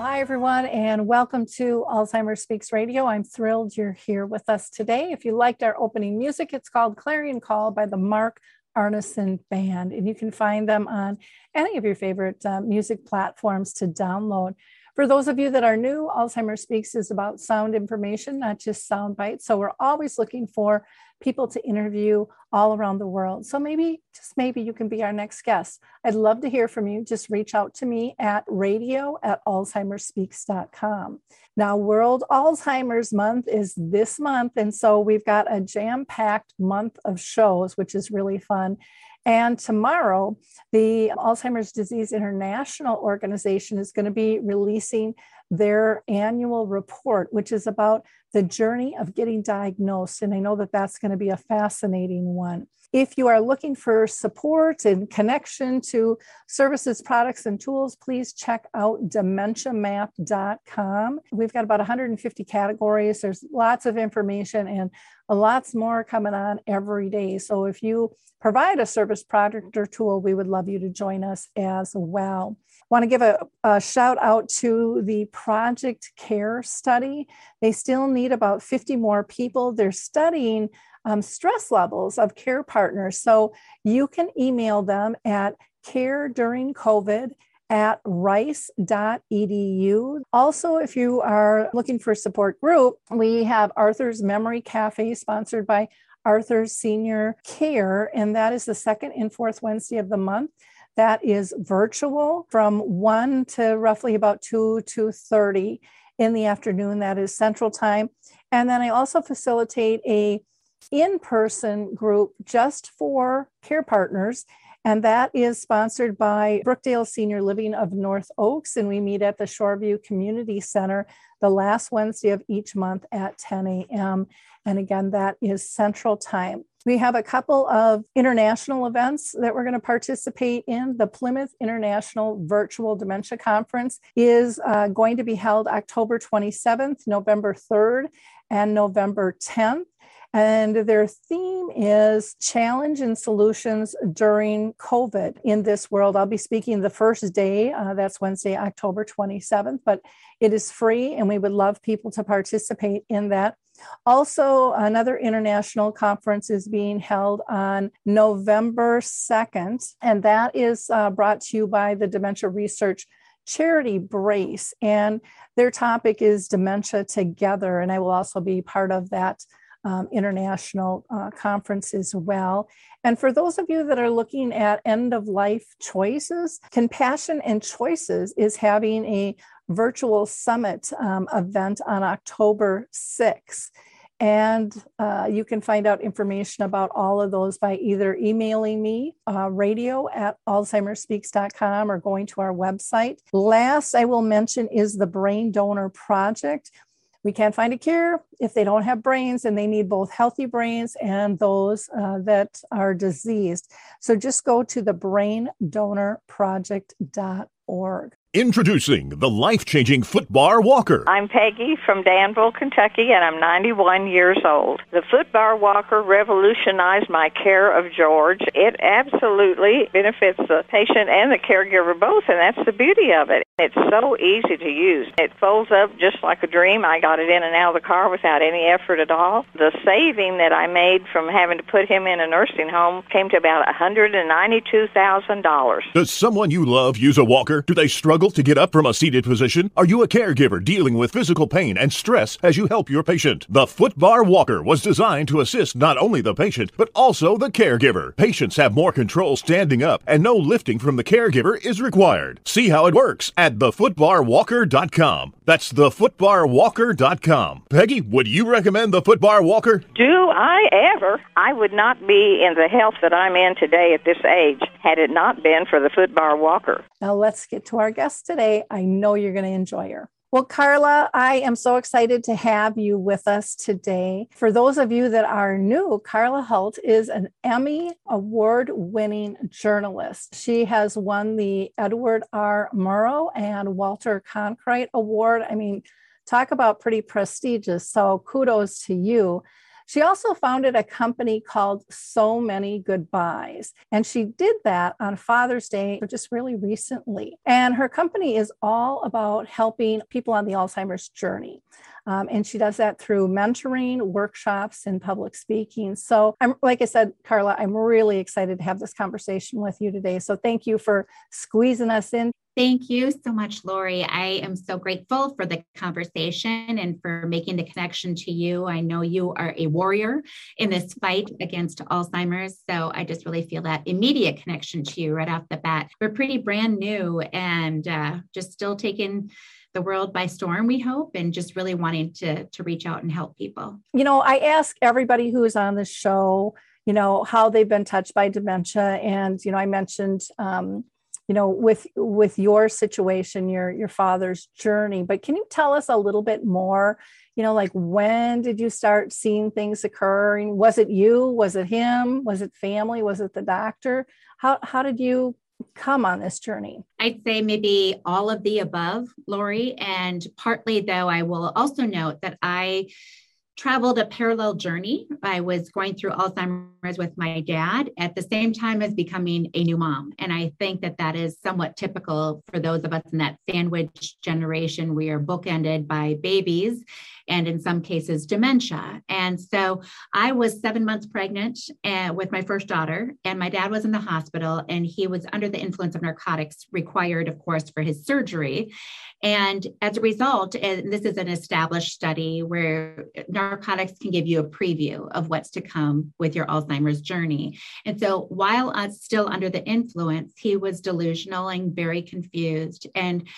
hi, everyone, and welcome to Alzheimer's Speaks Radio. I'm thrilled you're here with us today. If you liked our opening music, it's called Clarion Call by the Mark Arneson Band, and you can find them on any of your favorite uh, music platforms to download. For those of you that are new, Alzheimer's Speaks is about sound information, not just sound bites. So we're always looking for people to interview all around the world. So maybe, just maybe, you can be our next guest. I'd love to hear from you. Just reach out to me at radio at alzheimersspeaks.com. Now, World Alzheimer's Month is this month. And so we've got a jam packed month of shows, which is really fun. And tomorrow, the Alzheimer's Disease International Organization is going to be releasing their annual report, which is about the journey of getting diagnosed. And I know that that's going to be a fascinating one. If you are looking for support and connection to services, products, and tools, please check out dementiamap.com. We've got about 150 categories. There's lots of information and lots more coming on every day. So if you provide a service, product, or tool, we would love you to join us as well. Want to give a, a, shout out to the Project Care study. They still need about 50 more people. They're studying um, stress levels of care partners. So you can email them at care during COVID at rice.edu. Also, if you are looking for a support group, we have Arthur's Memory Cafe sponsored by Arthur's Senior Care, and that is the second and fourth Wednesday of the month. That is virtual from 1 to roughly about 2 to 30 in the afternoon. That is central time. And then I also facilitate a in-person group just for care partners and that is sponsored by Brookdale Senior Living of North Oaks. And we meet at the Shoreview Community Center the last Wednesday of each month at 10 a.m. And again, that is Central Time. We have a couple of international events that we're going to participate in. The Plymouth International Virtual Dementia Conference is uh, going to be held October 27th, November 3rd, and November 10th. And their theme is challenge and solutions during COVID in this world. I'll be speaking the first day, uh, that's Wednesday, October 27th, but it is free and we would love people to participate in that. Also, another international conference is being held on November 2nd, and that is uh, brought to you by the Dementia Research charity BRACE and their topic is dementia together and i will also be part of that um, international uh, conference as well. And for those of you that are looking at end of life choices, Compassion and Choices is having a virtual summit um, event on October 6th. And uh, you can find out information about all of those by either emailing me, uh, radio at alzheimersspeaks.com, or going to our website. Last, I will mention is the Brain Donor Project. We can't find a cure if they don't have brains, and they need both healthy brains and those uh, that are diseased. So just go to the braindonorproject.org. Introducing the life changing Footbar Walker. I'm Peggy from Danville, Kentucky, and I'm 91 years old. The Footbar Walker revolutionized my care of George. It absolutely benefits the patient and the caregiver both, and that's the beauty of it. It's so easy to use. It folds up just like a dream. I got it in and out of the car without any effort at all. The saving that I made from having to put him in a nursing home came to about $192,000. Does someone you love use a walker? Do they struggle? Struggle to get up from a seated position? Are you a caregiver dealing with physical pain and stress as you help your patient? The Footbar Walker was designed to assist not only the patient, but also the caregiver. Patients have more control standing up, and no lifting from the caregiver is required. See how it works at thefootbarwalker.com. That's thefootbarwalker.com. Peggy, would you recommend the Footbar Walker? Do I ever? I would not be in the health that I'm in today at this age had it not been for the Footbar Walker. Now let's get to our guest today. I know you're going to enjoy her. Well, Karla, I am so excited to have you with us today. For those of you that are new, Karla Hult is an Emmy award winning journalist. She has won the Edward R. Murrow and Walter Cronkite Award. I mean, talk about pretty prestigious. So kudos to you. She also founded a company called So Many Goodbyes. And she did that on Father's Day just really recently. And her company is all about helping people on the Alzheimer's journey. Um, and she does that through mentoring, workshops, and public speaking. So, I'm like I said, Karla, I'm really excited to have this conversation with you today. So, thank you for squeezing us in. Thank you so much, Lori. I am so grateful for the conversation and for making the connection to you. I know you are a warrior in this fight against Alzheimer's. So I just really feel that immediate connection to you right off the bat. We're pretty brand new and uh, just still taking the world by storm we hope and just really wanting to to reach out and help people. You know i ask everybody who is on the show you know how they've been touched by dementia. And you know i mentioned um, you know with with your situation your your father's journey. But can you tell us a little bit more? You know like when did you start seeing things occurring? Was it you? Was it him? Was it family? Was it the doctor? How how did you come on this journey? I'd say maybe all of the above, Lori. And partly, though, I will also note that I traveled a parallel journey. I was going through Alzheimer's with my dad at the same time as becoming a new mom. And I think that that is somewhat typical for those of us in that sandwich generation. We are bookended by babies and in some cases dementia. And so I was seven months pregnant uh, with my first daughter, and my dad was in the hospital, and he was under the influence of narcotics, required, of course, for his surgery. And as a result, and this is an established study where narcotics can give you a preview of what's to come with your Alzheimer's journey. And so while still under the influence, he was delusional and very confused. And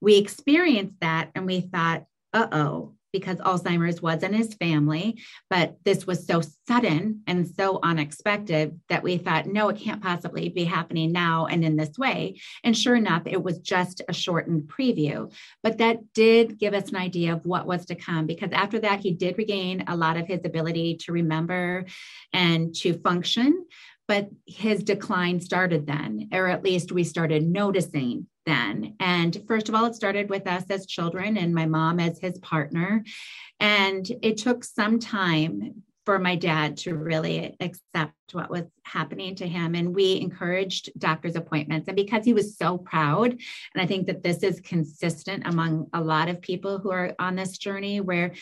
we experienced that and we thought, uh oh, because Alzheimer's was in his family, but this was so sudden and so unexpected that we thought, no, it can't possibly be happening now and in this way. And sure enough, it was just a shortened preview. But that did give us an idea of what was to come because after that, he did regain a lot of his ability to remember and to function. But his decline started then, or at least we started noticing then. And first of all, it started with us as children and my mom as his partner. And it took some time for my dad to really accept what was happening to him. And we encouraged doctor's appointments. And because he was so proud, and I think that this is consistent among a lot of people who are on this journey where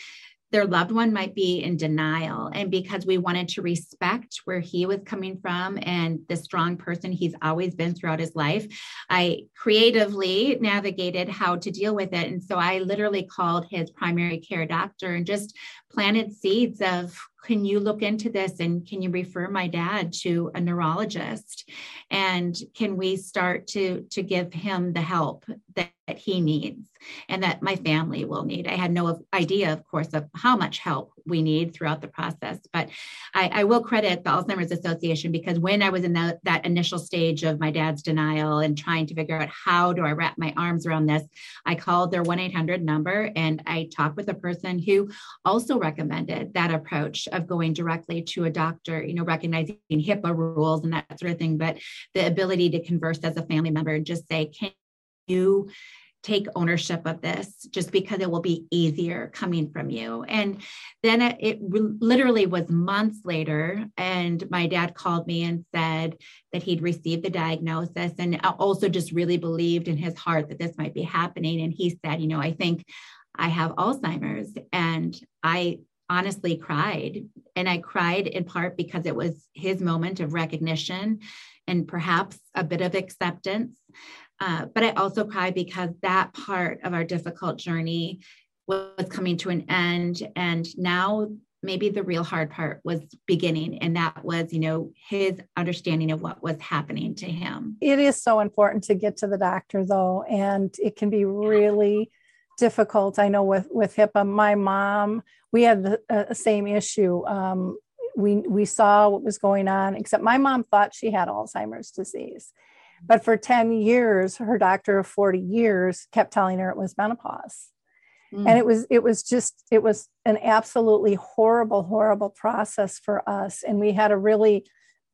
their loved one might be in denial. And because we wanted to respect where he was coming from and the strong person he's always been throughout his life, I creatively navigated how to deal with it. And so I literally called his primary care doctor and just planted seeds of can you look into this and can you refer my dad to a neurologist? And can we start to to give him the help that, that he needs and that my family will need? I had no idea of course of how much help we need throughout the process. But i, I will credit the alzheimer's association because when i was in that initial stage of my dad's denial and trying to figure out how do i wrap my arms around this i called their 1-800 number and i talked with a person who also recommended that approach of going directly to a doctor, you know, recognizing HIPAA rules and that sort of thing, but the ability to converse as a family member and just say, can you take ownership of this just because it will be easier coming from you. And then it, it literally was months later. And my dad called me and said that he'd received the diagnosis and also just really believed in his heart that this might be happening. And he said, you know, I think I have Alzheimer's. And I honestly cried. And I cried in part because it was his moment of recognition and perhaps a bit of acceptance. Uh, but I also cried because that part of our difficult journey was coming to an end. And now maybe the real hard part was beginning and that was you know his understanding of what was happening to him. It is so important to get to the doctor though and it can be really difficult. I know with with hipaa my mom we had the uh, same issue. Um, we we saw what was going on except my mom thought she had alzheimer's disease but for 10 years her doctor of 40 years kept telling her it was menopause. Mm. And it was it was just it was an absolutely horrible horrible process for us. And we had a really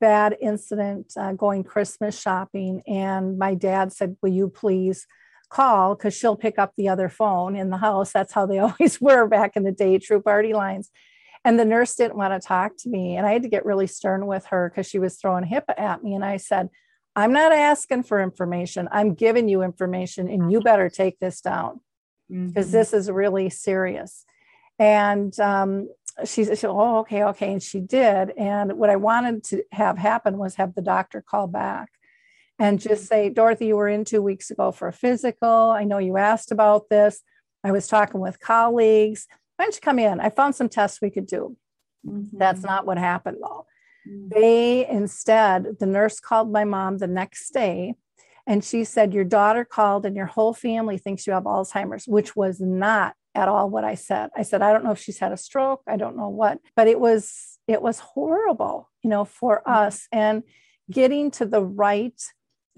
bad incident uh, going Christmas shopping. And my dad said will you please call? Cuz she'll pick up the other phone in the house. That's how they always were back in the day true party lines. And the nurse didn't want to talk to me. And I had to get really stern with her cuz she was throwing hipaa at me. And I said I'm not asking for information I'm giving you information and you better take this down because mm-hmm. this is really serious. And um, she said, oh, okay, okay. And she did. And what I wanted to have happen was have the doctor call back and just mm-hmm. say, Dorothy, you were in two weeks ago for a physical. I know you asked about this. I was talking with colleagues. Why don't you come in? I found some tests we could do. Mm-hmm. That's not what happened though. They instead, the nurse called my mom the next day and she said, Your daughter called and your whole family thinks you have Alzheimer's, which was not at all what I said. I said, I don't know if she's had a stroke. I don't know what, but it was, it was horrible, you know, for mm-hmm. us. And getting to the right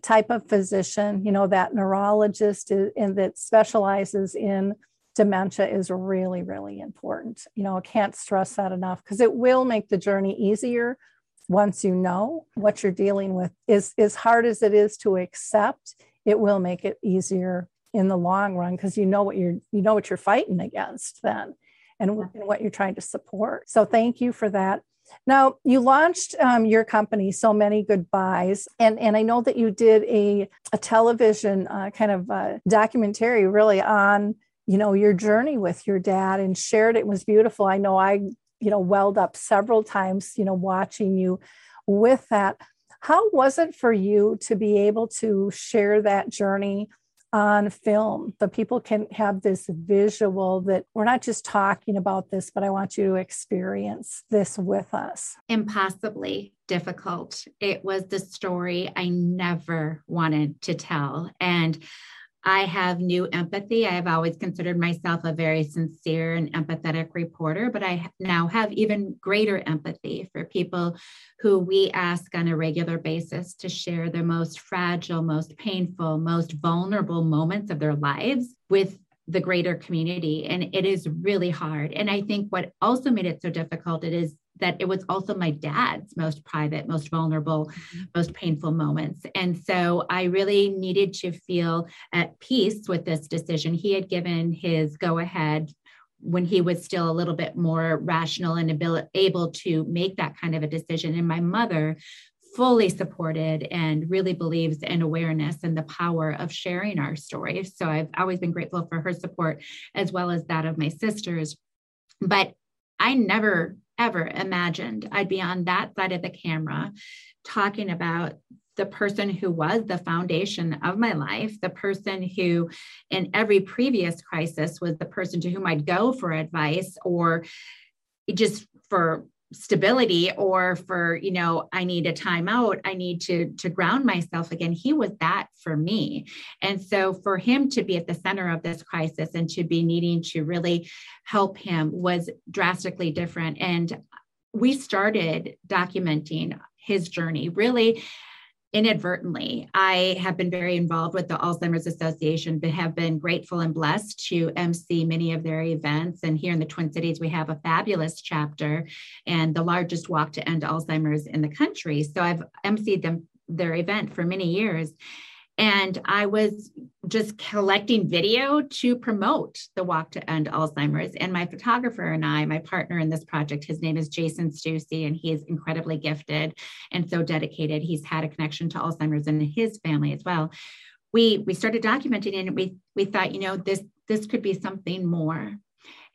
type of physician, you know, that neurologist and that specializes in dementia is really, really important. You know, I can't stress that enough because it will make the journey easier once you know what you're dealing with is as hard as it is to accept it will make it easier in the long run because you know what you're you know what you're fighting against then and, and, what you're trying to support. So thank you for that. Now you launched um, your company so many goodbyes and and i know that you did a, a television uh, kind of uh, documentary really on you know your journey with your dad and shared it was beautiful. I know i you know welled up several times you know watching you with that. How was it for you to be able to share that journey on film? The people can have this visual that we're not just talking about this but i want you to experience this with us. Impossibly difficult. It was the story i never wanted to tell. And I have new empathy. I have always considered myself a very sincere and empathetic reporter, but I now have even greater empathy for people who we ask on a regular basis to share their most fragile, most painful, most vulnerable moments of their lives with the greater community. And it is really hard. And I think what also made it so difficult it is that it was also my dad's most private, most vulnerable, mm-hmm. most painful moments. And so I really needed to feel at peace with this decision. He had given his go ahead when he was still a little bit more rational and able, able to make that kind of a decision. And my mother fully supported and really believes in awareness and the power of sharing our stories. So I've always been grateful for her support as well as that of my sisters. But I never ever imagined. I'd be on that side of the camera talking about the person who was the foundation of my life, the person who, in every previous crisis, was the person to whom I'd go for advice or just for stability or for you know i need a timeout i need to to ground myself again he was that for me. And so for him to be at the center of this crisis and to be needing to really help him was drastically different. And we started documenting his journey really inadvertently. I have been very involved with the Alzheimer's Association, but have been grateful and blessed to MC many of their events. And here in the Twin Cities, we have a fabulous chapter and the largest walk to end Alzheimer's in the country. So I've MC'd them their event for many years. And I was just collecting video to promote the Walk to End Alzheimer's. And my photographer and I, my partner in this project, his name is Jason Stussy, and he is incredibly gifted and so dedicated. He's had a connection to Alzheimer's and his family as well. We we started documenting it and we we thought, you know, this this could be something more.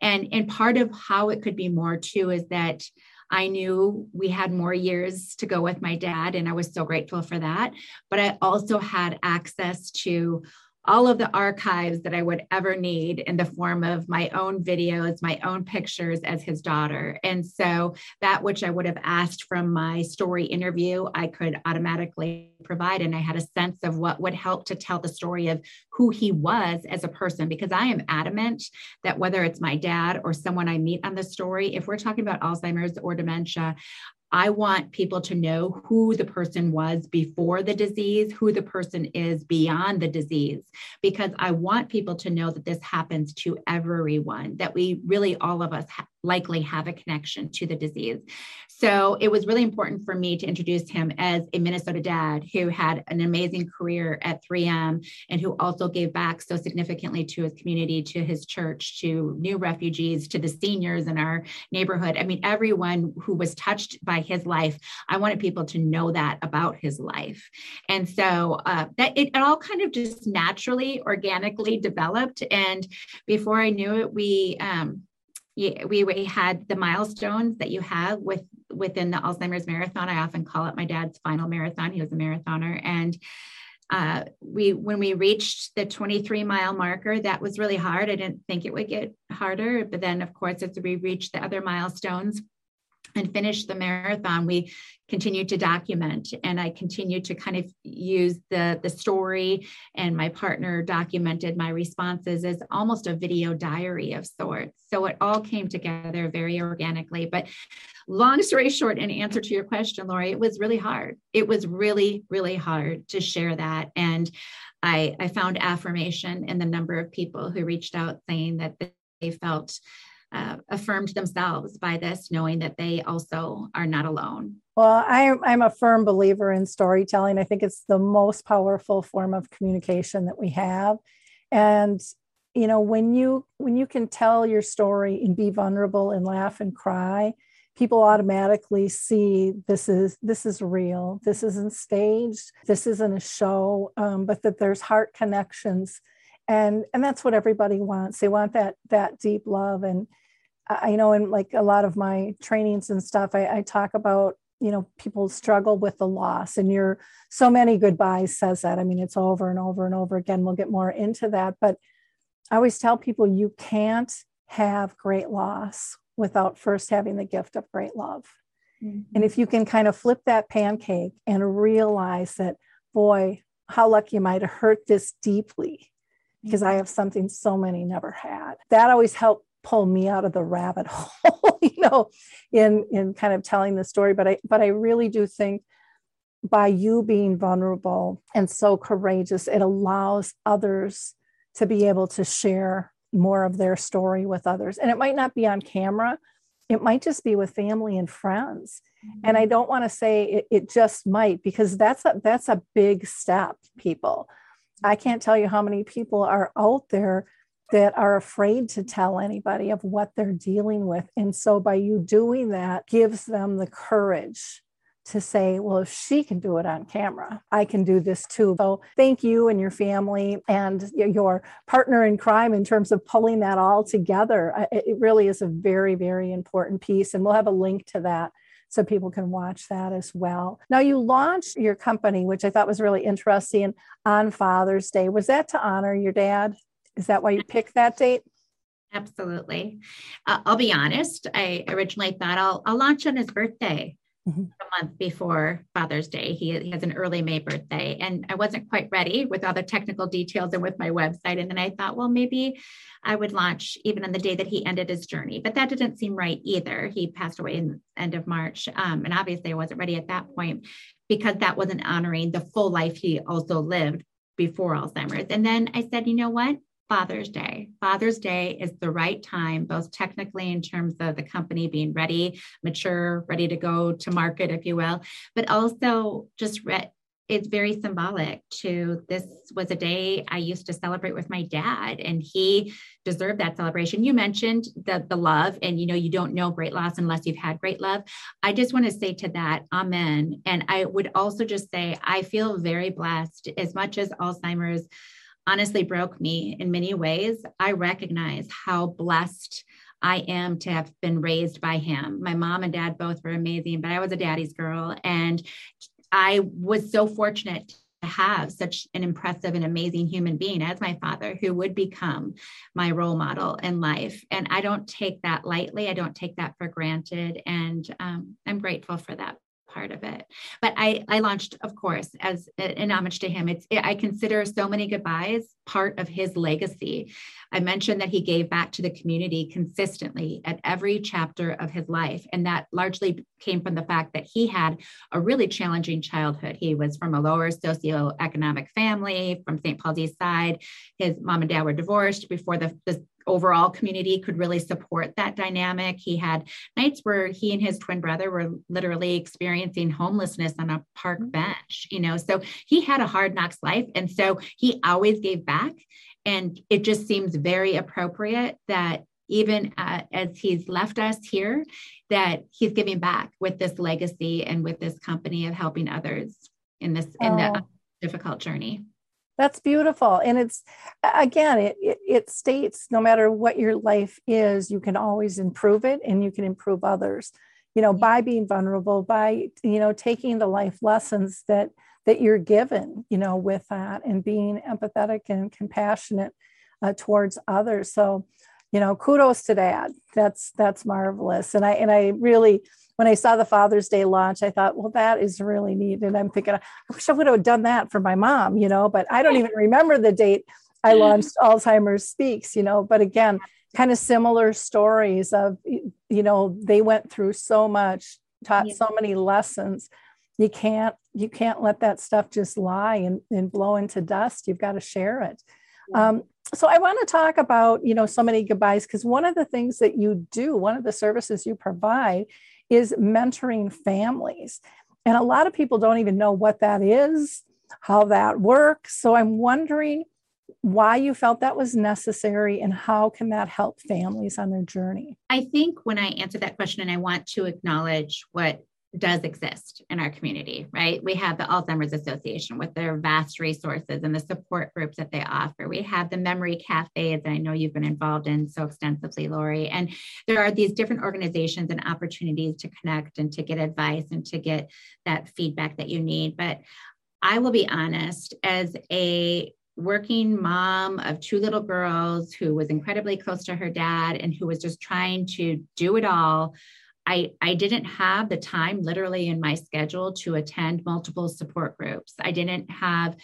And and part of how it could be more too is that I knew we had more years to go with my dad, and I was so grateful for that. But I also had access to all of the archives that I would ever need in the form of my own videos, my own pictures as his daughter. And so that which I would have asked from my story interview, I could automatically provide. And I had a sense of what would help to tell the story of who he was as a person, because I am adamant that whether it's my dad or someone I meet on the story, if we're talking about Alzheimer's or dementia, I want people to know who the person was before the disease, who the person is beyond the disease, because I want people to know that this happens to everyone, that we really, all of us, ha- likely have a connection to the disease. So it was really important for me to introduce him as a Minnesota dad who had an amazing career at 3M and who also gave back so significantly to his community, to his church, to new refugees, to the seniors in our neighborhood. I mean, everyone who was touched by his life, I wanted people to know that about his life. And so uh, that it, it all kind of just naturally, organically developed. And before I knew it, we, um, we, we had the milestones that you have with within the Alzheimer's marathon. I often call it my dad's final marathon. He was a marathoner, and uh, we when we reached the 23 mile marker, that was really hard. I didn't think it would get harder, but then of course as we reached the other milestones, and finished the marathon, we continued to document and I continued to kind of use the, the story and my partner documented my responses as almost a video diary of sorts. So it all came together very organically. But long story short, in answer to your question, Lori, it was really hard. It was really, really hard to share that. And I, I found affirmation in the number of people who reached out saying that they felt uh, affirmed themselves by this, knowing that they also are not alone. Well, I, I'm a firm believer in storytelling. I think it's the most powerful form of communication that we have. And you know, when you when you can tell your story and be vulnerable and laugh and cry, people automatically see this is this is real. This isn't staged. This isn't a show, um, but that there's heart connections and and that's what everybody wants they want that that deep love and I know in like a lot of my trainings and stuff, I, I talk about you know people struggle with the loss and your so many goodbyes says that. I mean it's over and over and over again. We'll get more into that but i always tell people you can't have great loss without first having the gift of great love. Mm-hmm. and if you can kind of flip that pancake and realize that boy how lucky am i to hurt this deeply? Because mm-hmm. i have something so many never had. That always helped pull me out of the rabbit hole you know in in kind of telling the story. But i but i really do think by you being vulnerable and so courageous it allows others to be able to share more of their story with others. And it might not be on camera. It might just be with family and friends. Mm-hmm. and i don't want to say it, it just might because that's a that's a big step people. I can't tell you how many people are out there that are afraid to tell anybody of what they're dealing with. And so by you doing that gives them the courage to say, well, if she can do it on camera, I can do this too. So thank you and your family and your partner in crime in terms of pulling that all together. It really is a very, very important piece. And we'll have a link to that so people can watch that as well. Now, you launched your company, which I thought was really interesting on Father's Day. Was that to honor your dad? Is that why you picked that date? Absolutely. Uh, I'll be honest. I originally thought I'll, I'll launch on his birthday mm-hmm. a month before Father's Day. He, he, has an early May birthday, and I wasn't quite ready with all the technical details and with my website. And then I thought, well, maybe I would launch even on the day that he ended his journey. But that didn't seem right either. He passed away in the end of March. Um, and obviously, I wasn't ready at that point because that wasn't honoring the full life he also lived before Alzheimer's. And then I said, you know what? Father's Day. Father's Day is the right time, both technically in terms of the company being ready, mature, ready to go to market, if you will, but also just re- it's very symbolic to this was a day I used to celebrate with my dad, and he deserved that celebration. You mentioned the, the love, and you know, you don't know great loss unless you've had great love. I just want to say to that, amen. And I would also just say, I feel very blessed as much as Alzheimer's honestly broke me in many ways, I recognize how blessed I am to have been raised by him. My mom and dad both were amazing, but I was a daddy's girl. And I was so fortunate to have such an impressive and amazing human being as my father who would become my role model in life. And I don't take that lightly. I don't take that for granted. And um, I'm grateful for that part of it. But I, I launched, of course, as an homage to him. It's I consider so many goodbyes part of his legacy. I mentioned that he gave back to the community consistently at every chapter of his life, and that largely came from the fact that he had a really challenging childhood. He was from a lower socioeconomic family from St. Paul's East Side. His mom and dad were divorced before the, the overall community could really support that dynamic. He had nights where he and his twin brother were literally experiencing homelessness on a park mm-hmm. bench, you know. So he had a hard knocks life. And so he always gave back. And it just seems very appropriate that even uh, as he's left us here, that he's giving back with this legacy and with this company of helping others in this in the oh. difficult journey. That's beautiful. And it's, again, it, it, it, states no matter what your life is, you can always improve it and you can improve others, you know, by being vulnerable, by, you know, taking the life lessons that, that you're given, you know, with that and being empathetic and compassionate uh, towards others. So, you know, kudos to that. That's, that's marvelous. And I, and I really, when I saw the Father's Day launch, I thought, well, that is really neat. And I'm thinking, I wish I would have done that for my mom, you know, but I don't even remember the date I launched Alzheimer's Speaks, you know, but again, kind of similar stories of, you know, they went through so much, taught yeah. so many lessons. You can't, you can't let that stuff just lie and, and blow into dust. You've got to share it. Yeah. Um, so I want to talk about, you know, so many goodbyes because one of the things that you do, one of the services you provide is mentoring families. And a lot of people don't even know what that is, how that works. So I'm wondering why you felt that was necessary and how can that help families on their journey? I think when I answer that question, and I want to acknowledge what does exist in our community, right? We have the Alzheimer's Association with their vast resources and the support groups that they offer. We have the memory cafes that I know you've been involved in so extensively, Lori. And there are these different organizations and opportunities to connect and to get advice and to get that feedback that you need. But I will be honest, as a working mom of two little girls who was incredibly close to her dad and who was just trying to do it all I, I didn't have the time literally in my schedule to attend multiple support groups. I didn't have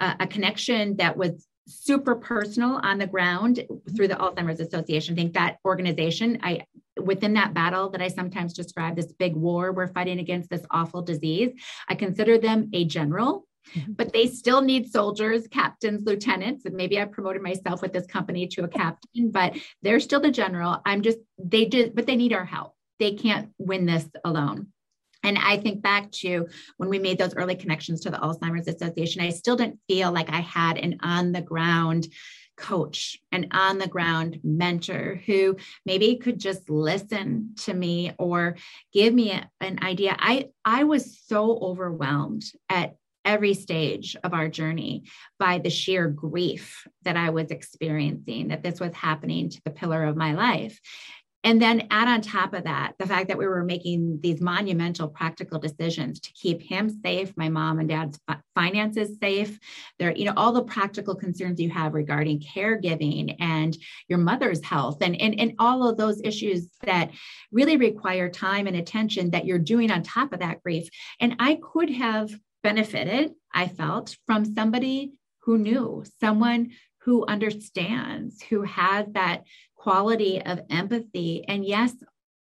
a, a connection that was super personal on the ground through the Alzheimer's Association. I think that organization, I within that battle that I sometimes describe this big war we're fighting against this awful disease, I consider them a general Mm-hmm. but they still need soldiers, captains, lieutenants. And maybe I promoted myself with this company to a captain, but they're still the general. I'm just, they did, but they need our help they can't win this alone. And I think back to when we made those early connections to the Alzheimer's Association, I still didn't feel like I had an on the ground coach, an on the ground mentor who maybe could just listen to me or give me an idea. I, I was so overwhelmed at every stage of our journey by the sheer grief that I was experiencing, that this was happening to the pillar of my life. And then add on top of that, the fact that we were making these monumental practical decisions to keep him safe, my mom and dad's finances safe. There, you know, all the practical concerns you have regarding caregiving and your mother's health and, and, and all of those issues that really require time and attention that you're doing on top of that grief. And I could have benefited, I felt, from somebody who knew, someone who understands, who has that quality of empathy. And yes,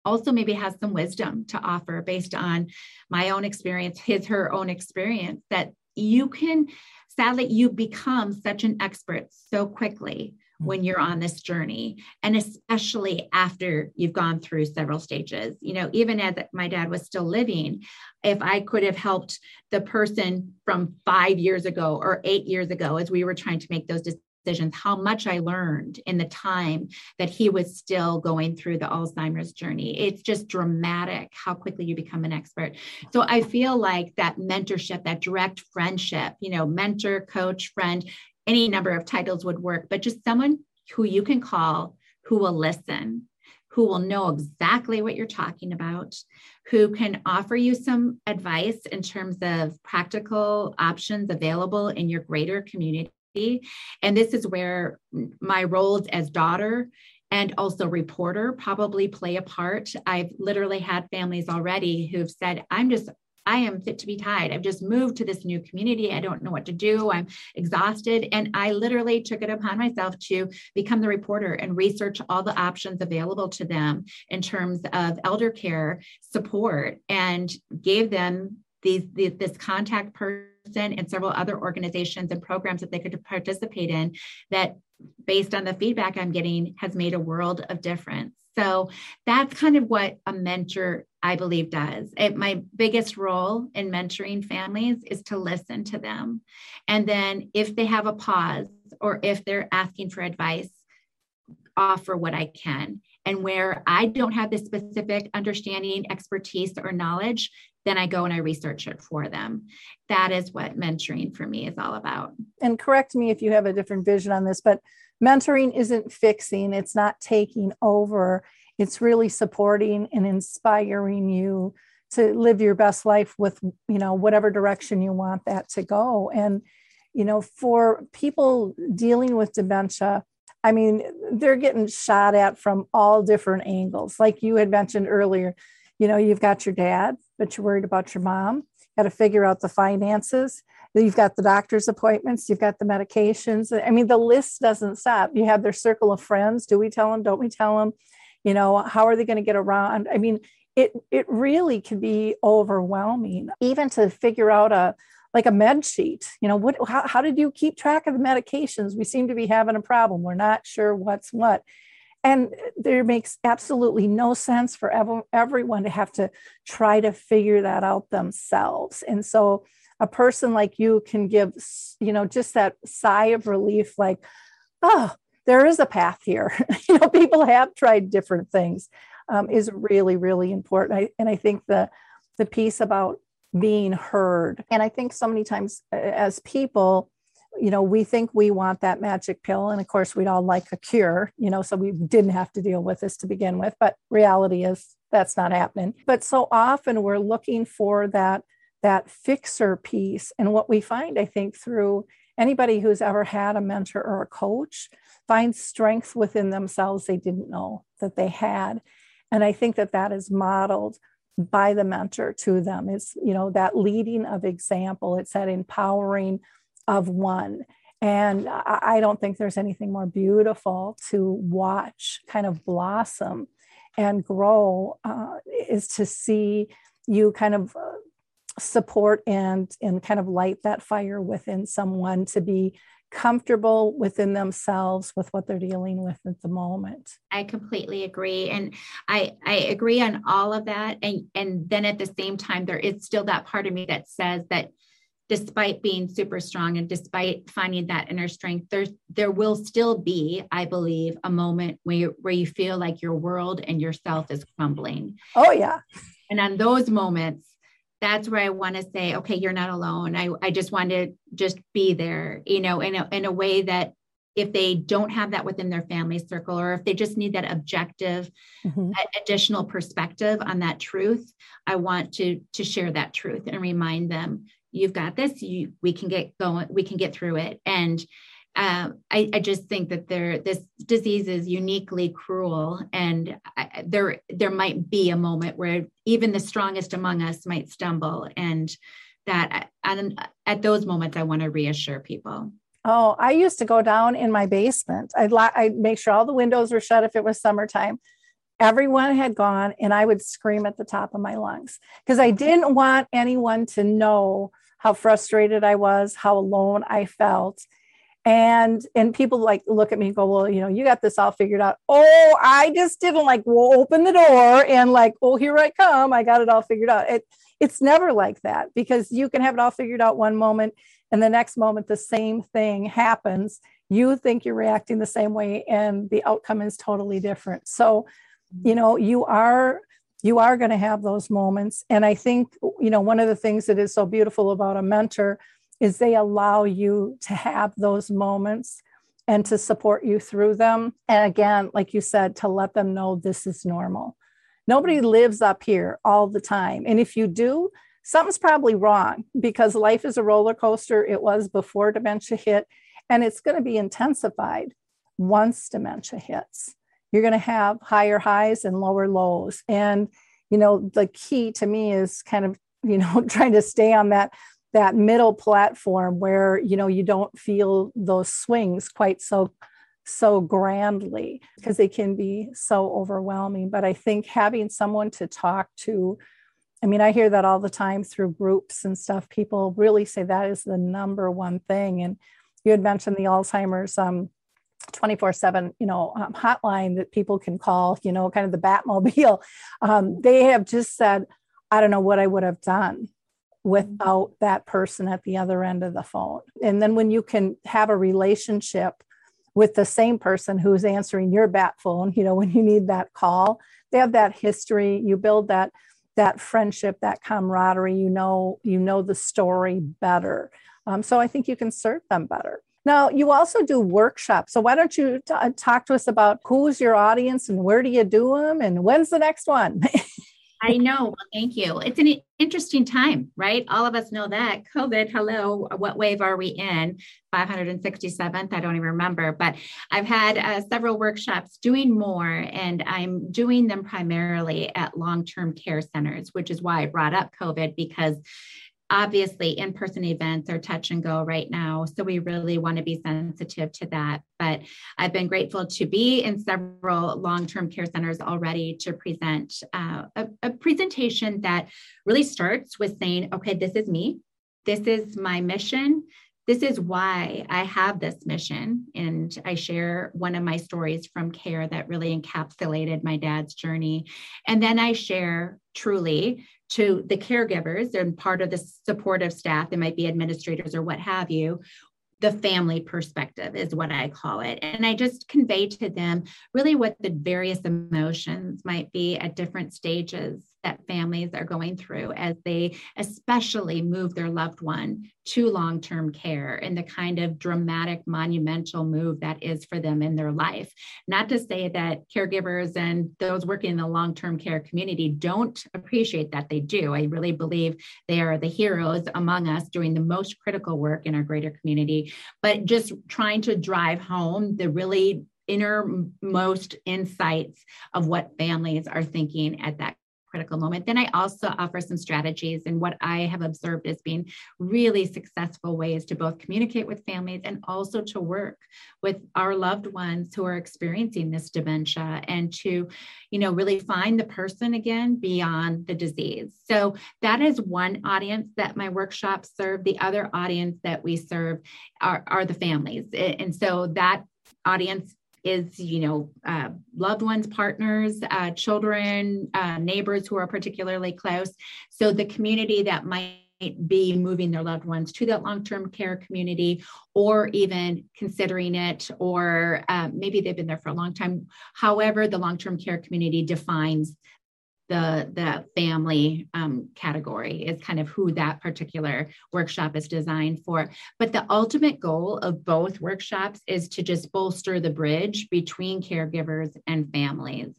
also maybe has some wisdom to offer based on my own experience, his, her own experience, that you can, sadly, you become such an expert so quickly hmm. when you're on this journey and especially after you've gone through several stages you know even as my dad was still living if i could have helped the person from 5 years ago or 8 years ago as we were trying to make those decisions, how much I learned in the time that he was still going through the Alzheimer's journey. It's just dramatic how quickly you become an expert. So I feel like that mentorship, that direct friendship, you know, mentor, coach, friend, any number of titles would work, but just someone who you can call who will listen who will know exactly what you're talking about, who can offer you some advice in terms of practical options available in your greater community. And this is where my roles as daughter and also reporter probably play a part. I've literally had families already who've said, I'm just I am fit to be tied. I've just moved to this new community. I don't know what to do. I'm exhausted. And I literally took it upon myself to become the reporter and research all the options available to them in terms of elder care support and gave them these, these this contact person and several other organizations and programs that they could participate in that based on the feedback I'm getting has made a world of difference. So that's kind of what a mentor, I believe, does. It, my biggest role in mentoring families is to listen to them. And then if they have a pause or if they're asking for advice, offer what I can. And where I don't have the specific understanding, expertise, or knowledge, then I go and I research it for them. That is what mentoring for me is all about. And correct me if you have a different vision on this, but mentoring isn't fixing, it's not taking over. It's really supporting and inspiring you to live your best life with, you know, whatever direction you want that to go. And, you know, for people dealing with dementia, I mean, they're getting shot at from all different angles. Like you had mentioned earlier, you know, you've got your dad, but you're worried about your mom. Got to figure out the finances. You've got the doctor's appointments. You've got the medications. I mean, the list doesn't stop. You have their circle of friends. Do we tell them? Don't we tell them? You know, how are they going to get around? I mean, it it really can be overwhelming, even to figure out a like a med sheet. You know, what? How, how did you keep track of the medications? We seem to be having a problem. We're not sure what's what. And there makes absolutely no sense for ev- everyone to have to try to figure that out themselves. And so a person like you can give, you know, just that sigh of relief, like, oh, there is a path here. you know, people have tried different things, um, is really, really important. I, and I think the the piece about being heard, and I think so many times as people, you know, we think we want that magic pill. And of course, we'd all like a cure, you know, so we didn't have to deal with this to begin with. But reality is that's not happening. But so often we're looking for that that fixer piece. And what we find, I think, through anybody who's ever had a mentor or a coach finds strength within themselves they didn't know that they had. And I think that that is modeled by the mentor to them. It's, you know, that leading of example, it's that empowering of one. And I don't think there's anything more beautiful to watch kind of blossom and grow uh, is to see you kind of uh, support and and kind of light that fire within someone to be comfortable within themselves with what they're dealing with at the moment. I completely agree and i i agree on all of that and and then at the same time there is still that part of me that says that despite being super strong and despite finding that inner strength there's there will still be i believe a moment where you, where you feel like your world and yourself is crumbling. Oh yeah. And on those moments that's where i want to say okay you're not alone. I, I just want to just be there you know in a, in a way that if they don't have that within their family circle or if they just need that objective mm-hmm. additional perspective on that truth i want to to share that truth and remind them you've got this. You we can get going we can get through it. And uh, I, I, just think that there this disease is uniquely cruel and I, there there might be a moment where even the strongest among us might stumble and that and at those moments i want to reassure people. Oh i used to go down in my basement. I'd, I'd make sure all the windows were shut if it was summertime. Everyone had gone and i would scream at the top of my lungs because i didn't want anyone to know how frustrated I was, how alone I felt. And and people like look at me and go, well, you know, you got this all figured out. Oh, I just didn't like well, open the door and like, oh, here I come. I got it all figured out. It it's never like that because you can have it all figured out one moment and the next moment the same thing happens. You think you're reacting the same way and the outcome is totally different. So, mm-hmm. you know, you are you are going to have those moments. And I think, you know, one of the things that is so beautiful about a mentor is they allow you to have those moments and to support you through them. And again, like you said, to let them know this is normal. Nobody lives up here all the time. And if you do, something's probably wrong because life is a roller coaster. It was before dementia hit, and it's going to be intensified once dementia hits. You're going to have higher highs and lower lows. And, you know, the key to me is kind of, you know, trying to stay on that that middle platform where you know you don't feel those swings quite so so grandly because they can be so overwhelming. But i think having someone to talk to i mean i hear that all the time through groups and stuff. People really say that is the number one thing. And you had mentioned the alzheimer's um, 24 7 you know um, hotline that people can call you know kind of the batmobile. Um, they have just said i don't know what i would have done without that person at the other end of the phone. And then when you can have a relationship with the same person who's answering your bat phone, you know, when you need that call, they have that history, you build that that friendship, that camaraderie, you know, you know the story better. Um, so I think you can serve them better. Now, you also do workshops. So, why don't you t- talk to us about who's your audience and where do you do them and when's the next one? I know. Well, thank you. It's an interesting time, right? All of us know that COVID, hello, what wave are we in? 567th, I don't even remember, but I've had uh, several workshops doing more, and I'm doing them primarily at long term care centers, which is why I brought up COVID because obviously in-person events are touch and go right now so we really want to be sensitive to that. But i've been grateful to be in several long-term care centers already to present uh, a, a presentation that really starts with saying okay this is me. This is my mission this is why I have this mission. And I share one of my stories from care that really encapsulated my dad's journey. And then I share truly to the caregivers and part of the supportive staff, they might be administrators or what have you, the family perspective is what I call it. And I just convey to them really what the various emotions might be at different stages that families are going through as they especially move their loved one to long term care and the kind of dramatic, monumental move that is for them in their life. Not to say that caregivers and those working in the long term care community don't appreciate that, they do. I really believe they are the heroes among us doing the most critical work in our greater community, but just trying to drive home the really innermost insights of what families are thinking at that critical moment. Then I also offer some strategies and what I have observed as being really successful ways to both communicate with families and also to work with our loved ones who are experiencing this dementia and to, you know, really find the person again beyond the disease. So that is one audience that my workshops serve. The other audience that we serve are, are the families. And so that audience is you know uh, loved ones partners uh, children uh, neighbors who are particularly close. So the community that might be moving their loved ones to that long-term care community or even considering it or uh, maybe they've been there for a long time. However the long-term care community defines the the family um, category is kind of who that particular workshop is designed for. But the ultimate goal of both workshops is to just bolster the bridge between caregivers and families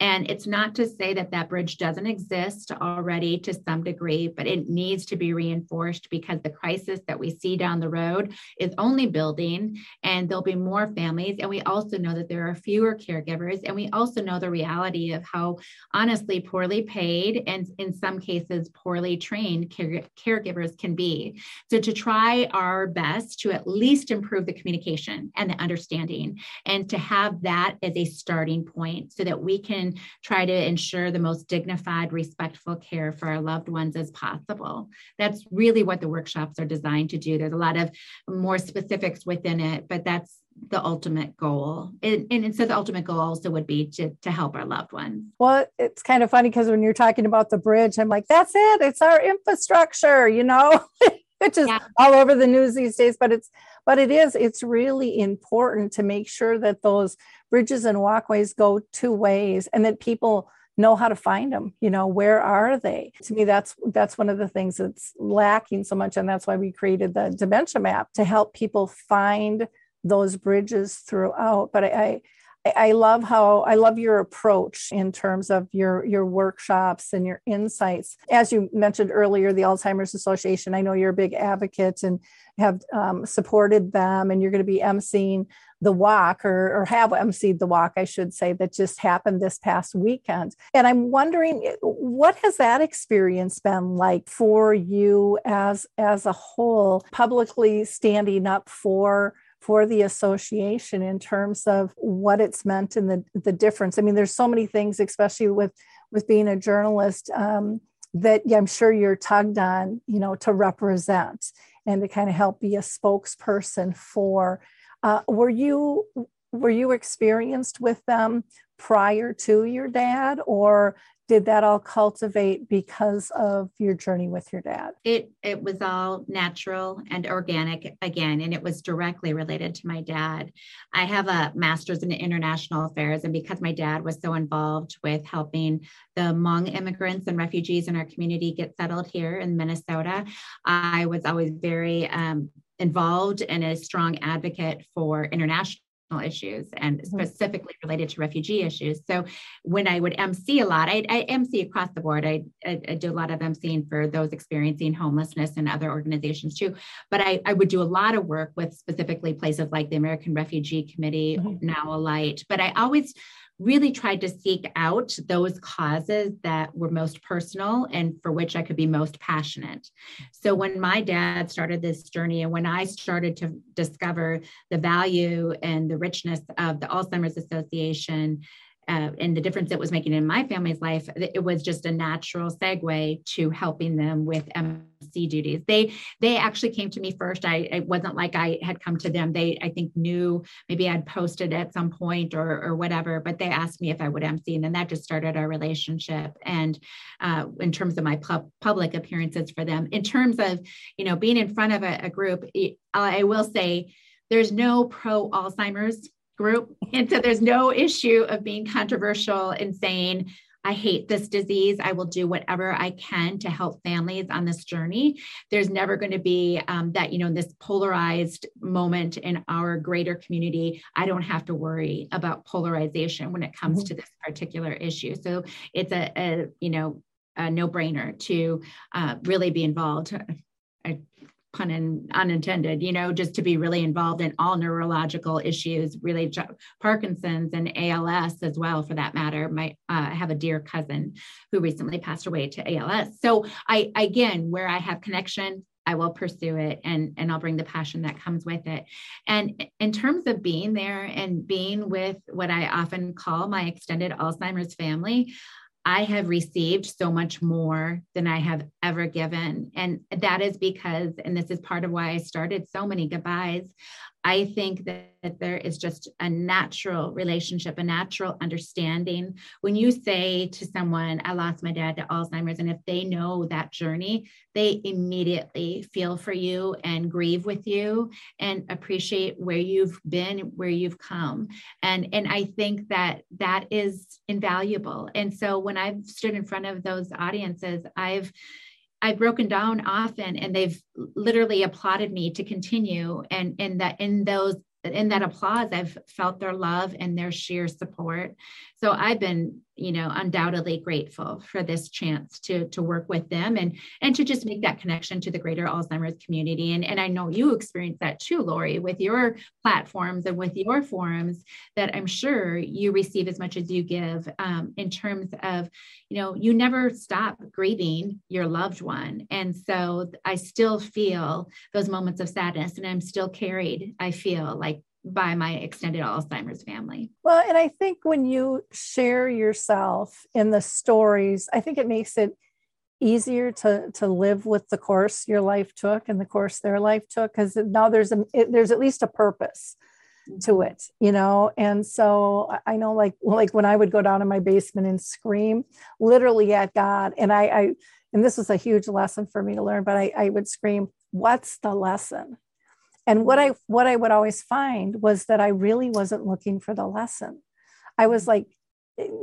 and it's not to say that that bridge doesn't exist already to some degree, but it needs to be reinforced because the crisis that we see down the road is only building and there'll be more families. And we also know that there are fewer caregivers. And we also know the reality of how honestly poorly paid and in some cases poorly trained care- caregivers can be. So to try our best to at least improve the communication and the understanding and to have that as a starting point so that we can try to ensure the most dignified, respectful care for our loved ones as possible. That's really what the workshops are designed to do. There's a lot of more specifics within it, but that's the ultimate goal. And, and, so the ultimate goal also would be to, to help our loved ones. Well, it's kind of funny because when you're talking about the bridge, I'm like, that's it. It's our infrastructure, you know, which is yeah. all over the news these days, but it's, but it is, it's really important to make sure that those bridges and walkways go two ways and that people know how to find them you know where are they to me that's that's one of the things that's lacking so much and that's why we created the dementia map to help people find those bridges throughout. But I, I, I love how I love your approach in terms of your your workshops and your insights. As you mentioned earlier, the Alzheimer's Association. I know you're a big advocate and have um, supported them, and you're going to be emceeing the walk or, or have emceed the walk, I should say, that just happened this past weekend. And I'm wondering, eh, what has that experience been like for you as as a whole, publicly standing up for for the association in terms of what it's meant and the, the difference. I mean, there's so many things, especially with with being a journalist, um, that yeah, I'm sure you're tugged on, you know, to represent and to kind of help be a spokesperson for. Uh, were you were you experienced with them prior to your dad, or did that all cultivate because of your journey with your dad? It it was all natural and organic again and it was directly related to my dad. I have a master's in international affairs and because my dad was so involved with helping the Hmong immigrants and refugees in our community get settled here in minnesota i was always very um, involved and a strong advocate for international issues and mm-hmm. specifically related to refugee issues. So when I would MC a lot, I, I MC across the board. I, I, I, do a lot of MCing for those experiencing homelessness and other organizations too. But I, I would do a lot of work with specifically places like the American Refugee Committee, mm-hmm. now Alight. But I always really tried to seek out those causes that were most personal and for which I could be most passionate. So when my dad started this journey and when I started to discover the value and the richness of the Alzheimer's Association uh, and the difference it was making in my family's life, it was just a natural segue to helping them with Duties. They they actually came to me first. I it wasn't like I had come to them. They I think knew maybe I'd posted at some point or or whatever, but they asked me if I would MC, and then that just started our relationship. And uh, in terms of my pub, public appearances for them, in terms of you know being in front of a, a group, I will say there's no pro Alzheimer's group. And so there's no issue of being controversial and saying, I hate this disease. I will do whatever I can to help families on this journey. There's never going to be um, that, you know, this polarized moment in our greater community. I don't have to worry about polarization when it comes mm-hmm. to this particular issue. So it's a, a you know, a no brainer to uh, really be involved. Pun in, unintended, you know, just to be really involved in all neurological issues to Parkinson's and ALS as well, for that matter. My, uh, I have a dear cousin who recently passed away to ALS. So I, again, where I have connection, I will pursue it and, and I'll bring the passion that comes with it. And in terms of being there and being with what I often call my extended Alzheimer's family, I have received so much more than I have ever given. And that is because, and this is part of why I started so many goodbyes. I think that, that, there is just a natural relationship, a natural understanding. When you say to someone, I lost my dad to Alzheimer's, and if they know that journey, they immediately feel for you and grieve with you and appreciate where you've been, where you've come. And, and I think that that is invaluable. And so when I've stood in front of those audiences, I've I've broken down often and they've literally applauded me to continue. And in that in those in that applause, I've felt their love and their sheer support. So I've been, you know, undoubtedly grateful for this chance to to work with them and and to just make that connection to the greater Alzheimer's community. And and I know you experience that too, Lori, with your platforms and with your forums. That I'm sure you receive as much as you give um, in terms of, you know, you never stop grieving your loved one, and so I still feel those moments of sadness, and I'm still carried. I feel like by my extended Alzheimer's family. Well, and I think when you share yourself in the stories, I think it makes it easier to to live with the course your life took and the course their life took because now there's a it, there's at least a purpose to mm-hmm. it you know and so i know like like when i would go down in my basement and scream literally at god and i i and this was a huge lesson for me to learn but i, I would scream what's the lesson and what i what i would always find was that i really wasn't looking for the lesson. I was mm-hmm. like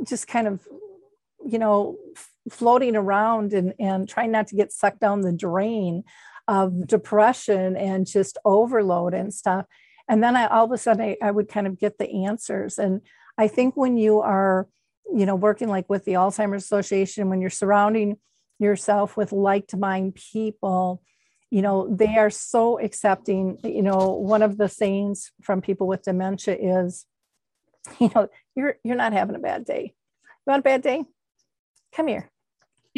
just kind of you know floating around and and trying not to get sucked down the drain of depression and just overload and stuff. And then I, all of a sudden I, I would kind of get the answers. And i think when you are you know working like with the alzheimer's association when you're surrounding yourself with like-minded people you know they are so accepting. You know one of the sayings from people with dementia is you know you're you're not having a bad day. You want a bad day? Come here.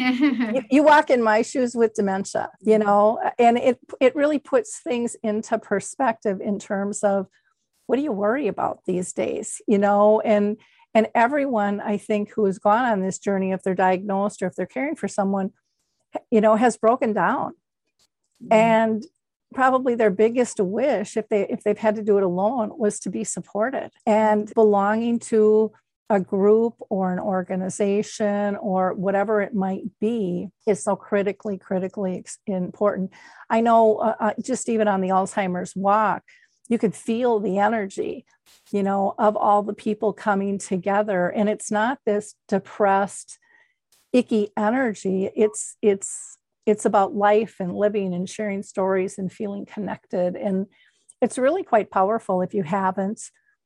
You, you, walk in my shoes with dementia you mm-hmm. know and it it really puts things into perspective in terms of what do you worry about these days? You know and and everyone i think who has gone on this journey if they're diagnosed or if they're caring for someone you know has broken down mm-hmm. and probably their biggest wish if they if they've had to do it alone was to be supported. And belonging to a group or an organization or whatever it might be is so critically critically important. I know uh, uh, just even on the alzheimer's walk you could feel the energy you know of all the people coming together. And it's not this depressed icky energy. It's it's it's about life and living and sharing stories and feeling connected and it's really quite powerful if you haven't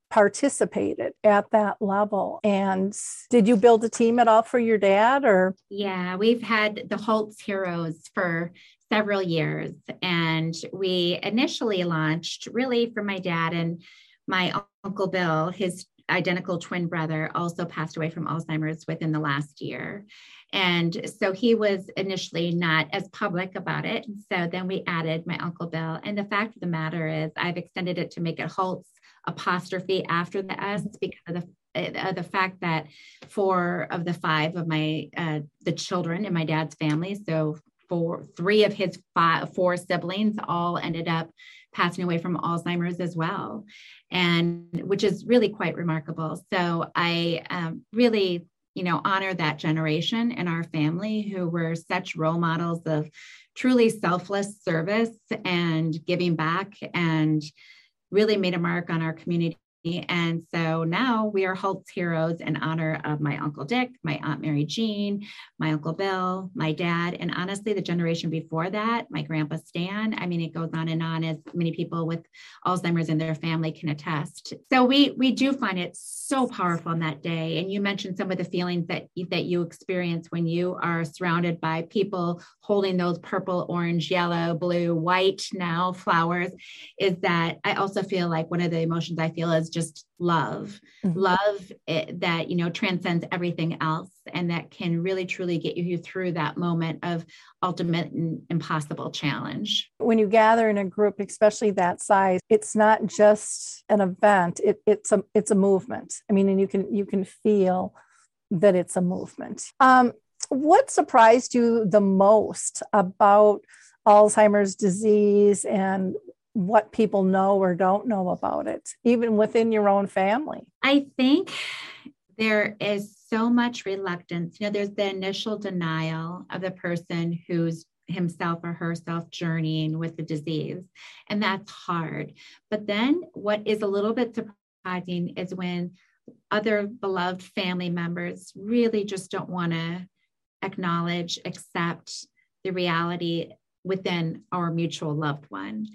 participated at that level. And did you build a team at all for your dad or? Yeah, we've had the Hults Heroes for several years. And we initially launched really for my dad and my uncle Bill, his identical twin brother, also passed away from Alzheimer's within the last year. And so he was initially not as public about it. So then we added my Uncle Bill. And the fact of the matter is, I've extended it to make it Hults apostrophe after the S because of the uh, the fact that four of the five of my uh, the children in my dad's family, so four three of his five four siblings, all ended up passing away from Alzheimer's as well, and which is really quite remarkable. So I um, really you know honor that generation in our family who were such role models of truly selfless service and giving back and really made a mark on our community and so now we are Hults Heroes in honor of my Uncle Dick, my Aunt Mary Jean, my Uncle Bill, my dad, and honestly, the generation before that, my Grandpa Stan. I mean, it goes on and on as many people with Alzheimer's in their family can attest. So we we do find it so powerful on that day. And you mentioned some of the feelings that, that you experience when you are surrounded by people holding those purple, orange, yellow, blue, white now flowers, is that I also feel like one of the emotions I feel is just love mm-hmm. love it, that you know transcends everything else and that can really truly get you through that moment of ultimate and impossible challenge. When you gather in a group especially that size it's not just an event it, it's a it's a movement. I mean and you can you can feel that it's a movement. Um, what surprised you the most about alzheimer's disease and what people know or don't know about it, even within your own family? I think there is so much reluctance. You know, there's the initial denial of the person who's himself or herself journeying with the disease, and that's hard. But then what is a little bit surprising is when other beloved family members really just don't want to acknowledge, accept the reality within our mutual loved one.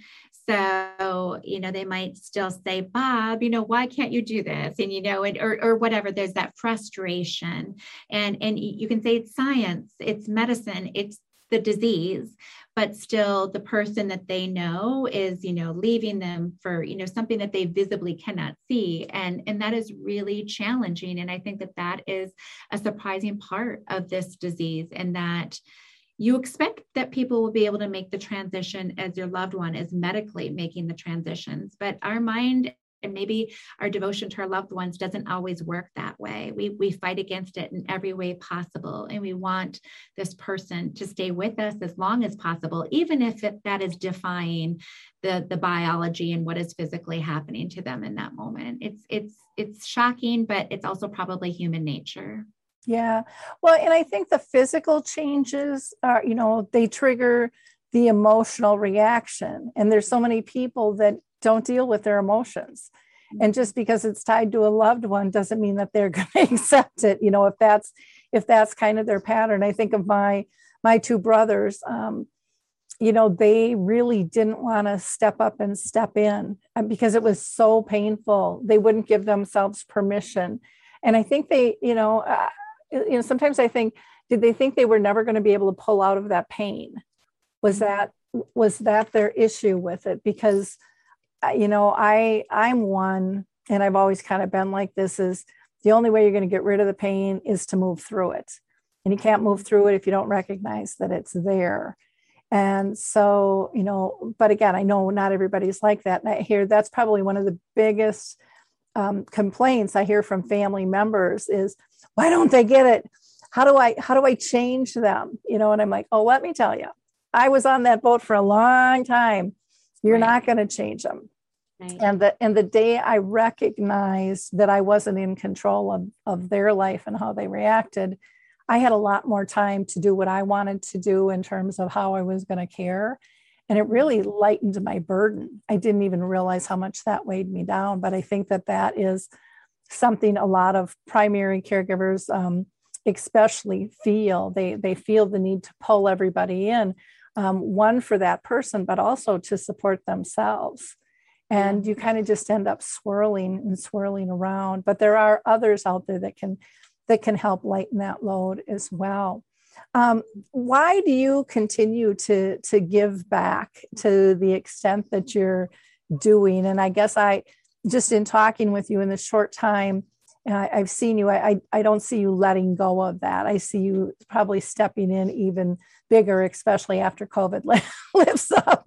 So, you know, they might still say, Bob, you know, why can't you do this? And, you know, and, or, or whatever, there's that frustration. And, and you can say it's science, it's medicine, it's the disease, but still the person that they know is, you know, leaving them for, you know, something that they visibly cannot see. And, and that is really challenging. And I think that that is a surprising part of this disease and that, you expect that people will be able to make the transition as your loved one is medically making the transitions but our mind and maybe our devotion to our loved ones doesn't always work that way. We we fight against it in every way possible and we want this person to stay with us as long as possible even if it, that is defying the the biology and what is physically happening to them in that moment. It's it's it's shocking but it's also probably human nature yeah. Well, and I think the physical changes are, you know, they trigger the emotional reaction. And there's so many people that don't deal with their emotions. And just because it's tied to a loved one doesn't mean that they're going to accept it. You know, if that's if that's kind of their pattern. I think of my my two brothers. Um, you know, they really didn't want to step up and step in uh, because it was so painful. They wouldn't give themselves permission. And I think they, you know, uh, you know, sometimes I think, did they think they were never going to be able to pull out of that pain? Was mm-hmm. that was that their issue with it? Because, uh, you know, I I'm one, and I've always kind of been like this: is the only way you're going to get rid of the pain is to move through it, and you can't move through it if you don't recognize that it's there. And so, you know, but again, I know not everybody's like that. And I hear that's probably one of the biggest um, complaints I hear from family members is, why don't they get it? How do I how do I change them? You know, and I'm like, oh, let me tell you, I was on that boat for a long time. You're right. not going to change them. Right. And the and the day I recognized that I wasn't in control of, of their life and how they reacted, I had a lot more time to do what I wanted to do in terms of how I was going to care. And it really lightened my burden. I didn't even realize how much that weighed me down. But I think that that is something a lot of primary caregivers, um, especially, feel. They, they feel the need to pull everybody in, um, one for that person, but also to support themselves. And you kind of just end up swirling and swirling around. But there are others out there that can that can help lighten that load as well. Um, why do you continue to to give back to the extent that you're doing? And I guess I just in talking with you in the short time, uh, I've seen you. I, I I don't see you letting go of that. I see you probably stepping in even bigger, especially after COVID lifts up.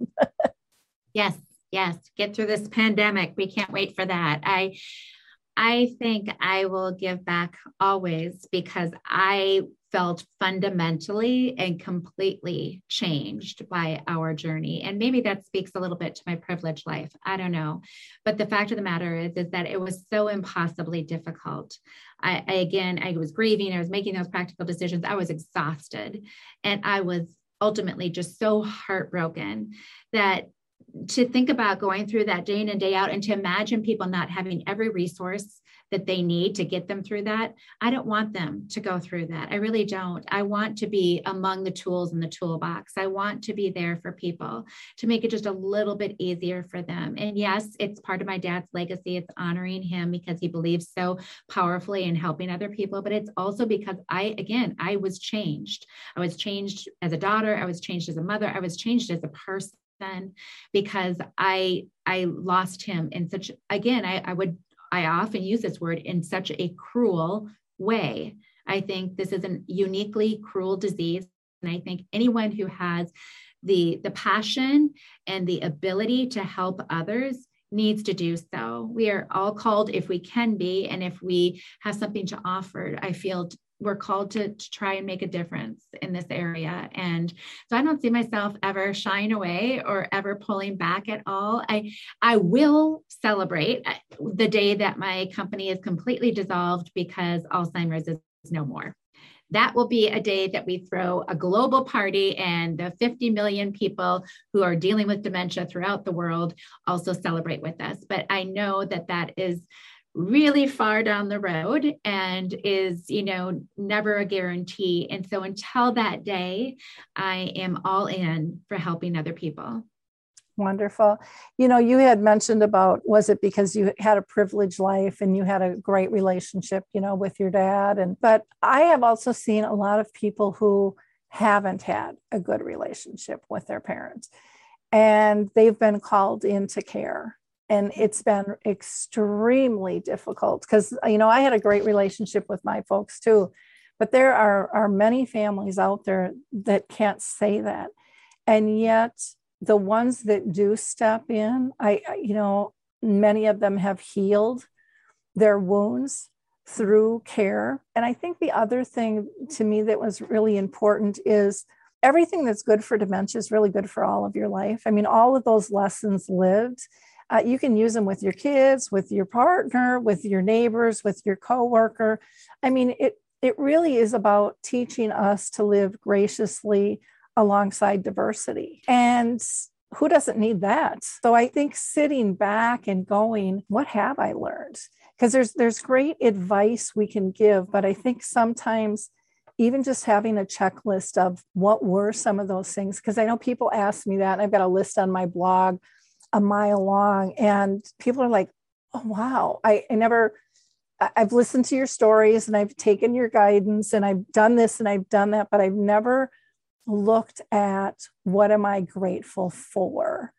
yes, yes. Get through this pandemic. We can't wait for that. I I think I will give back always because I felt fundamentally and completely changed by our journey. And maybe that speaks a little bit to my privileged life. I don't know. But the fact of the matter is, is that it was so impossibly difficult. I, I again, I was grieving, I was making those practical decisions. I was exhausted. And I was ultimately just so heartbroken that to think about going through that day in and day out and to imagine people not having every resource that they need to get them through that. I don't want them to go through that. I really don't. I want to be among the tools in the toolbox. I want to be there for people to make it just a little bit easier for them. And yes, it's part of my dad's legacy. It's honoring him because he believes so powerfully in helping other people. But it's also because I, again, I was changed. I was changed as a daughter. I was changed as a mother. I was changed as a person because I I lost him in such again I, I would I often use this word in such a cruel way. I think this is a uniquely cruel disease. And I think anyone who has the, the passion and the ability to help others needs to do so. We are all called, if we can be, and if we have something to offer, I feel we're called to, to try and make a difference in this area. And so I don't see myself ever shying away or ever pulling back at all. I I will celebrate uh, the day that my company is completely dissolved because Alzheimer's is no more that will be a day that we throw a global party and the 50 million people who are dealing with dementia throughout the world also celebrate with us but i know that that is really far down the road and is you know never a guarantee. And so until that day i am all in for helping other people. Wonderful. You know you had mentioned about was it because you had a privileged life and you had a great relationship you know with your dad? And but i have also seen a lot of people who haven't had a good relationship with their parents. And they've been called into care and it's been extremely difficult because you know i had a great relationship with my folks too but there are are many families out there that can't say that. And yet the ones that do step in i you know many of them have healed their wounds through care. And i think the other thing to me that was really important is everything that's good for dementia is really good for all of your life. I mean all of those lessons lived uh, you can use them with your kids, with your partner, with your neighbors, with your coworker. I mean, it it really is about teaching us to live graciously alongside diversity. And who doesn't need that? So I think sitting back and going, what have I learned? Because there's there's great advice we can give, but I think sometimes even just having a checklist of what were some of those things, because I know people ask me that, and I've got a list on my blog a mile long, and people are like, oh, wow, I, I never. I've listened to your stories and I've taken your guidance and I've done this and I've done that, but I've never looked at what am I grateful for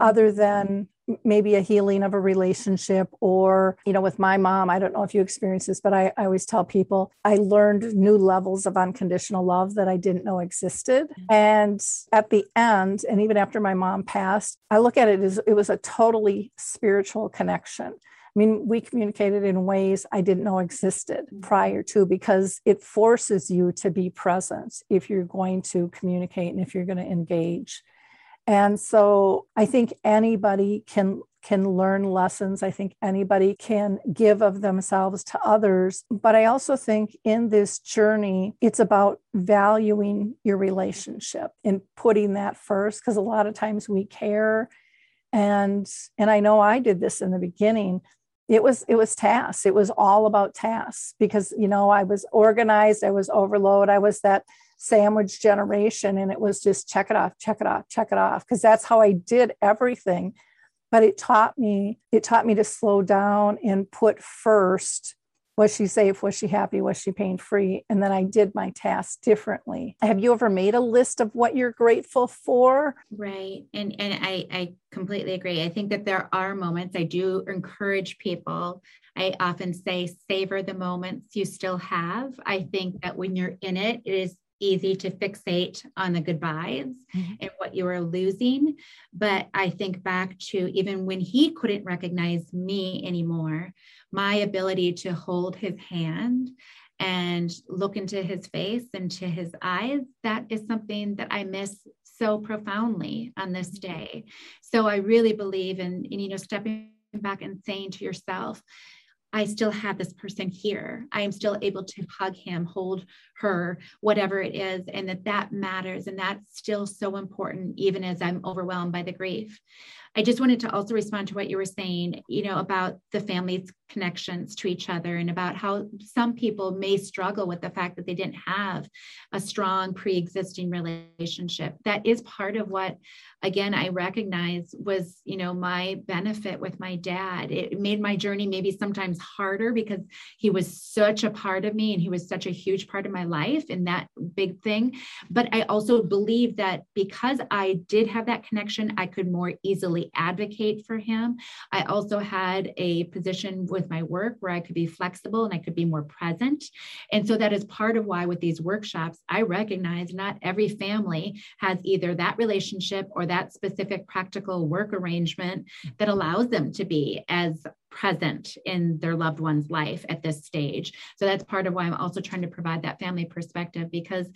other than maybe a healing of a relationship or you know with my mom i don't know if you experience this but I, I, always tell people i learned new levels of unconditional love that i didn't know existed mm-hmm. and at the end and even after my mom passed i look at it as it was a totally spiritual connection I mean, we communicated in ways I didn't know existed mm-hmm. prior to because it forces you to be present if you're going to communicate and if you're going to engage. And so I think anybody can can learn lessons. I think anybody can give of themselves to others. But I also think in this journey, it's about valuing your relationship and putting that first, because a lot of times we care. And and I know I did this in the beginning. It was it was tasks. It was all about tasks because you know I was organized, I was overload, I was that sandwich generation and it was just check it off check it off check it off because that's how i did everything. But it taught me it taught me to slow down and put first was she safe was she happy was she pain free and then i did my tasks differently. Have you ever made a list of what you're grateful for? Right. And and i i completely agree. I think that there are moments i do encourage people. I often say, savor the moments you still have. I think that when you're in it, it is easy to fixate on the goodbyes mm-hmm. and what you are losing. But I think back to even when he couldn't recognize me anymore, my ability to hold his hand and look into his face and to his eyes, that is something that I miss so profoundly on this mm-hmm. day. So I really believe in, in you know, stepping back and saying to yourself, I still have this person here. I am still able to hug him, hold her, whatever it is, and that that matters. And that's still so important, even as I'm overwhelmed by the grief. I just wanted to also respond to what you were saying, you know, about the family's connections to each other and about how some people may struggle with the fact that they didn't have a strong pre existing relationship. That is part of what again i recognize was you know my benefit with my dad it made my journey maybe sometimes harder because he was such a part of me and he was such a huge part of my life and that big thing but i also believe that because i did have that connection i could more easily advocate for him i also had a position with my work where i could be flexible and i could be more present and so that is part of why with these workshops i recognize not every family has either that relationship or that specific practical work arrangement that allows them to be as present in their loved one's life at this stage. So that's part of why I'm also trying to provide that family perspective because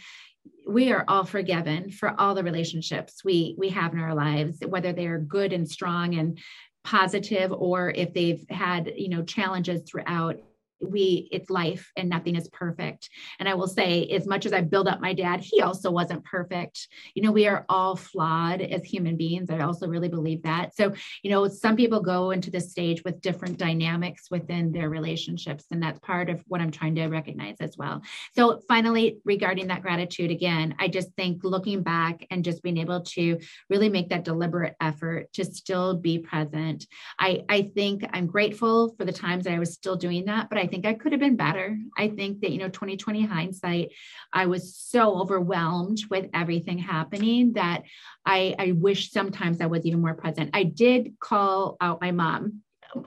we are all forgiven for all the relationships we we have in our lives whether they're good and strong and positive or if they've had you know challenges throughout we it's life and nothing is perfect. And i will say as much as i build up my dad he also wasn't perfect. You know we are all flawed as human beings. I also really believe that. So you know some people go into this stage with different dynamics within their relationships and that's part of what i'm trying to recognize as well. So finally regarding that gratitude again i just think looking back and just being able to really make that deliberate effort to still be present i i think i'm grateful for the times that i was still doing that but i I think I could have been better. I think that, you know, 2020 hindsight, I was so overwhelmed with everything happening that I, I wish sometimes I was even more present. I did call out my mom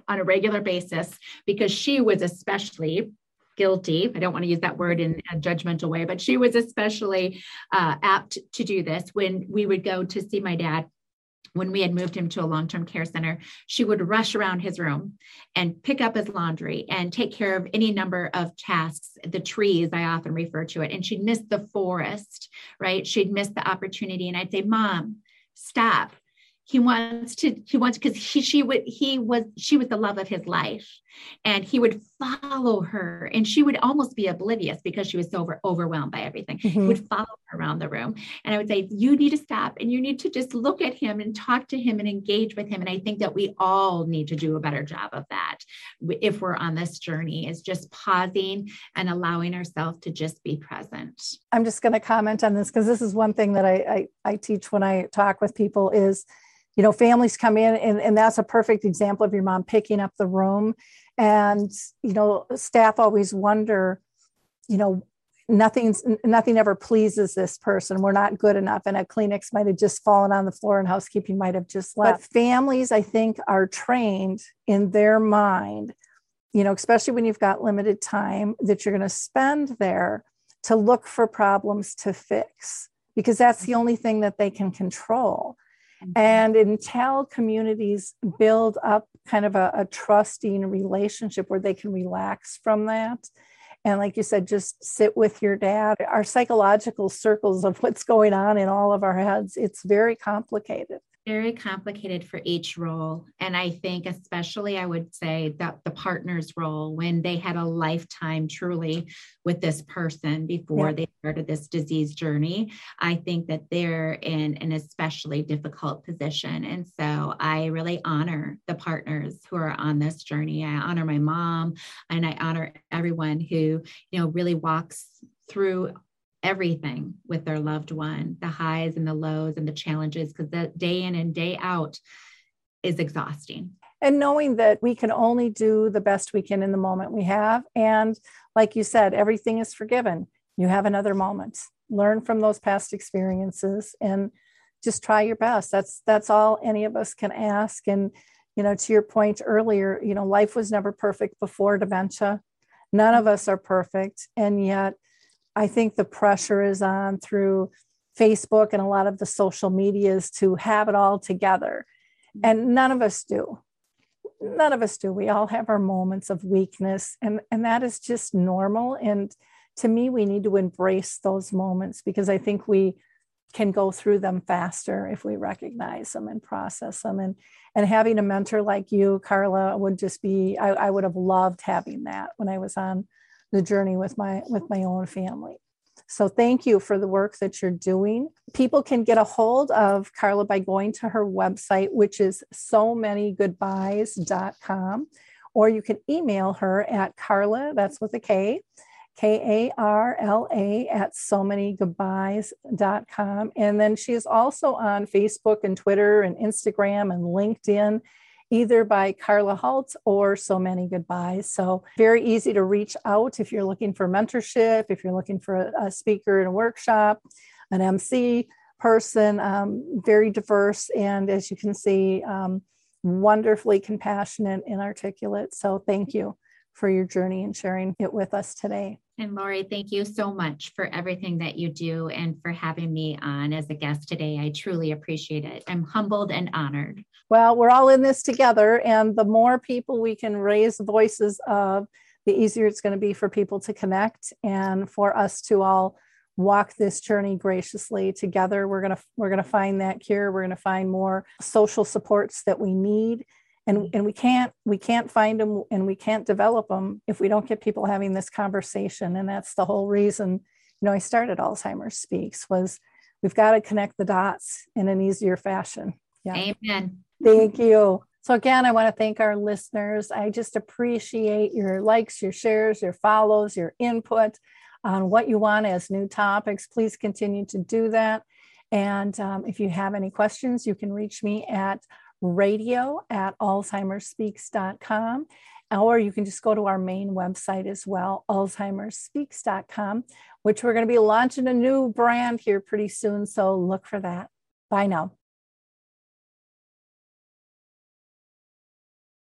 on a regular basis because she was especially guilty. I don't want to use that word in a judgmental way, but she was especially uh, apt to do this when we would go to see my dad when we had moved him to a long term care center, she would rush around his room and pick up his laundry and take care of any number of tasks, the trees, I often refer to it. And she'd miss the forest, right? She'd miss the opportunity. And I'd say, Mom, stop. he wants to he wants because he she would he was she was the love of his life and he would follow her. And she would almost be oblivious because she was so over, overwhelmed by everything. Mm-hmm. would follow her around the room. And i would say you need to stop and you need to just look at him and talk to him and engage with him. And i think that we all need to do a better job of that if we're on this journey is just pausing and allowing ourselves to just be present. I'm just going to comment on this because this is one thing that I, I i teach when i talk with people is you know families come in and, and that's a perfect example of your mom picking up the room and you know staff always wonder you know nothing's nothing ever pleases this person. We're not good enough. And a kleenex might have just fallen on the floor and housekeeping might have just left. but families i think are trained in their mind you know especially when you've got limited time that you're going to spend there to look for problems to fix because that's the only thing that they can control. Mm-hmm. And until communities build up kind of a, a, trusting relationship where they can relax from that, and like you said, just sit with your dad, our psychological circles of what's going on in all of our heads, it's very complicated very complicated for each role. And I think, especially, I would say that the partner's role, when they had a lifetime truly with this person before yeah. they started this disease journey, I think that they're in an especially difficult position. And so I really honor the partners who are on this journey. I honor my mom and I honor everyone who, you know, really walks through everything with their loved one the highs and the lows and the challenges because the day in and day out is exhausting. And knowing that we can only do the best we can in the moment we have and like you said everything is forgiven. You have another moment. Learn from those past experiences and just try your best. That's that's all any of us can ask. And you know to your point earlier you know life was never perfect before dementia. None of us are perfect and yet I think the pressure is on through Facebook and a lot of the social medias to have it all together. Mm-hmm. And none of us do. None of us do. We all have our moments of weakness, and, and that is just normal. And to me, we need to embrace those moments because I think we can go through them faster if we recognize them and process them. And and having a mentor like you, Karla, would just be I, I would have loved having that when I was on the journey with my with my own family. So thank you for the work that you're doing. People can get a hold of Karla by going to her website, which is so many goodbyes.com, or you can email her at Karla, that's with a K, K A R L A at so many goodbyes.com. And then she is also on Facebook and Twitter and Instagram and LinkedIn either by Karla Hult or So Many Goodbyes. So, very easy to reach out if you're looking for mentorship, if you're looking for a, a speaker in a workshop, an MC person, um, very diverse. And as you can see, um, wonderfully compassionate and articulate. So, thank you for your journey and sharing it with us today. And Lori, thank you so much for everything that you do and for having me on as a guest today. I truly appreciate it. I'm humbled and honored. Well, we're all in this together, and the more people we can raise voices of, the easier it's going to be for people to connect and for us to all walk this journey graciously together we're going to we're going to find that cure we're going to find more social supports that we need and and we can't we can't find them and we can't develop them if we don't get people having this conversation. And that's the whole reason you know i started alzheimer's speaks was we've got to connect the dots in an easier fashion. Yeah. Amen. Thank you. So again i want to thank our listeners. I just appreciate your likes your shares your follows your input on what you want as new topics. Please continue to do that. And um, if you have any questions you can reach me at radio at alzheimersspeaks.com. Or you can just go to our main website as well, alzheimersspeaks.com, which we're going to be launching a new brand here pretty soon. So look for that. Bye now.